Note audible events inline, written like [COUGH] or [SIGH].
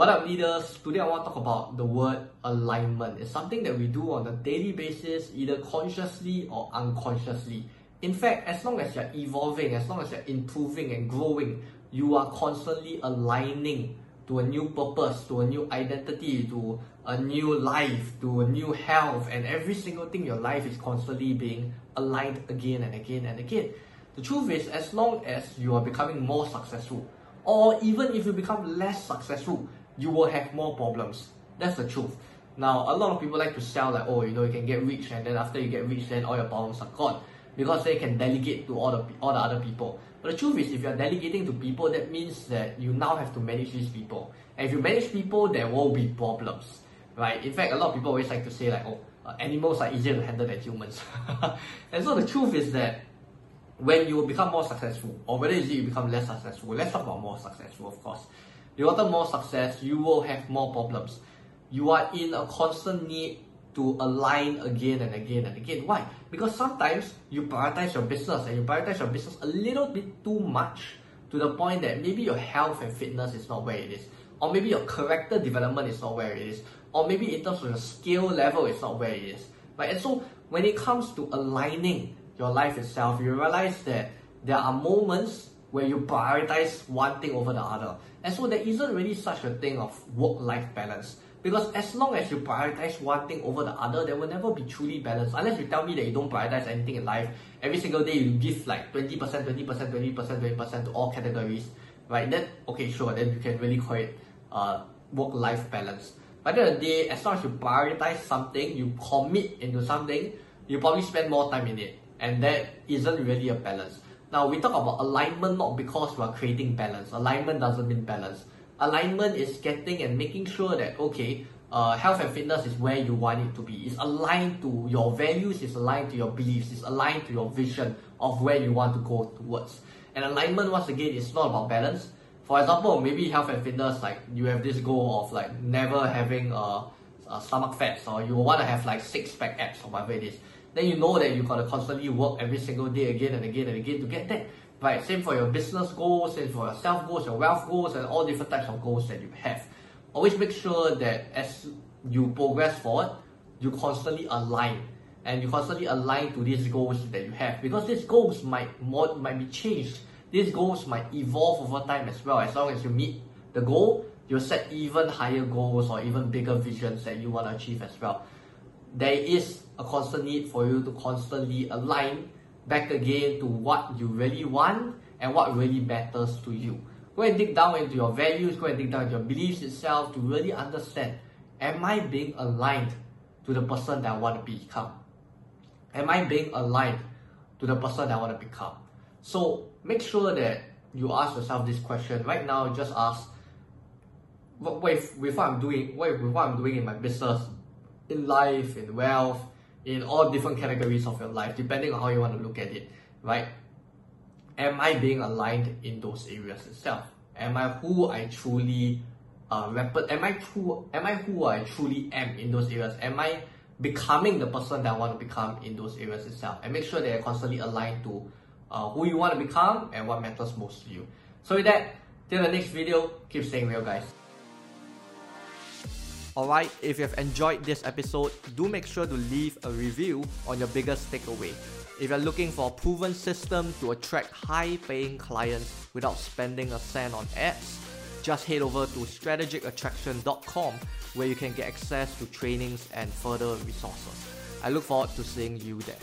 What up leaders? Today I want to talk about the word alignment. It's something that we do on a daily basis, either consciously or unconsciously. In fact, as long as you're evolving, as long as you're improving and growing, you are constantly aligning to a new purpose, to a new identity, to a new life, to a new health, and every single thing in your life is constantly being aligned again and again and again. The truth is, as long as you are becoming more successful, or even if you become less successful, you will have more problems. That's the truth. Now, a lot of people like to sell like, oh, you know, you can get rich, and then after you get rich, then all your problems are gone because they can delegate to all the all the other people. But the truth is, if you're delegating to people, that means that you now have to manage these people. And if you manage people, there will be problems, right? In fact, a lot of people always like to say like, oh, uh, animals are easier to handle than humans. [LAUGHS] and so the truth is that when you become more successful, or whether you become less successful, let's talk about more successful, of course. You want more success, you will have more problems. You are in a constant need to align again and again and again. Why? Because sometimes you prioritize your business and you prioritize your business a little bit too much to the point that maybe your health and fitness is not where it is, or maybe your character development is not where it is, or maybe in terms of your skill level it's not where it is. Right? And so when it comes to aligning your life itself, you realize that there are moments where you prioritize one thing over the other. And so there isn't really such a thing of work-life balance. Because as long as you prioritize one thing over the other, there will never be truly balanced. Unless you tell me that you don't prioritize anything in life, every single day you give like 20%, 20%, 20%, 20% to all categories, right? Then, okay, sure, then you can really call it uh, work-life balance. But at the end of the day, as long as you prioritize something, you commit into something, you probably spend more time in it. And that isn't really a balance. Now, we talk about alignment not because we are creating balance. Alignment doesn't mean balance alignment is getting and making sure that okay uh, health and fitness is where you want it to be. It's aligned to your values, it's aligned to your beliefs, it's aligned to your vision of where you want to go towards. And alignment, once again, is not about balance. For example, maybe health and fitness, like you have this goal of like never having a, a stomach fats, or you want to have like six pack abs or whatever it is. Then you know that you gotta constantly work every single day again and again and again to get that. Right, same for your business goals, same for your self goals, your wealth goals, and all different types of goals that you have. Always make sure that as you progress forward, you constantly align and you constantly align to these goals that you have because these goals might might be changed. These goals might evolve over time as well. As long as you meet the goal, you'll set even higher goals or even bigger visions that you want to achieve as well. There is a constant need for you to constantly align back again to what you really want and what really matters to you. Go and dig down into your values, go and dig down into your beliefs itself to really understand am I being aligned to the person that I want to become? Am I being aligned to the person that I want to become? So make sure that you ask yourself this question right now. Just ask, what with, with what I'm doing, what with what I'm doing in my business, in life, in wealth, in all different categories of your life, depending on how you want to look at it, right? Am I being aligned in those areas itself? Am I who I truly uh, rep- am I true am I who I truly am in those areas? Am I becoming the person that I want to become in those areas itself? And make sure that you're constantly aligned to uh, who you want to become and what matters most to you. So with that, till the next video, keep staying real guys. Alright, if you have enjoyed this episode, do make sure to leave a review on your biggest takeaway. If you're looking for a proven system to attract high paying clients without spending a cent on ads, just head over to strategicattraction.com where you can get access to trainings and further resources. I look forward to seeing you there.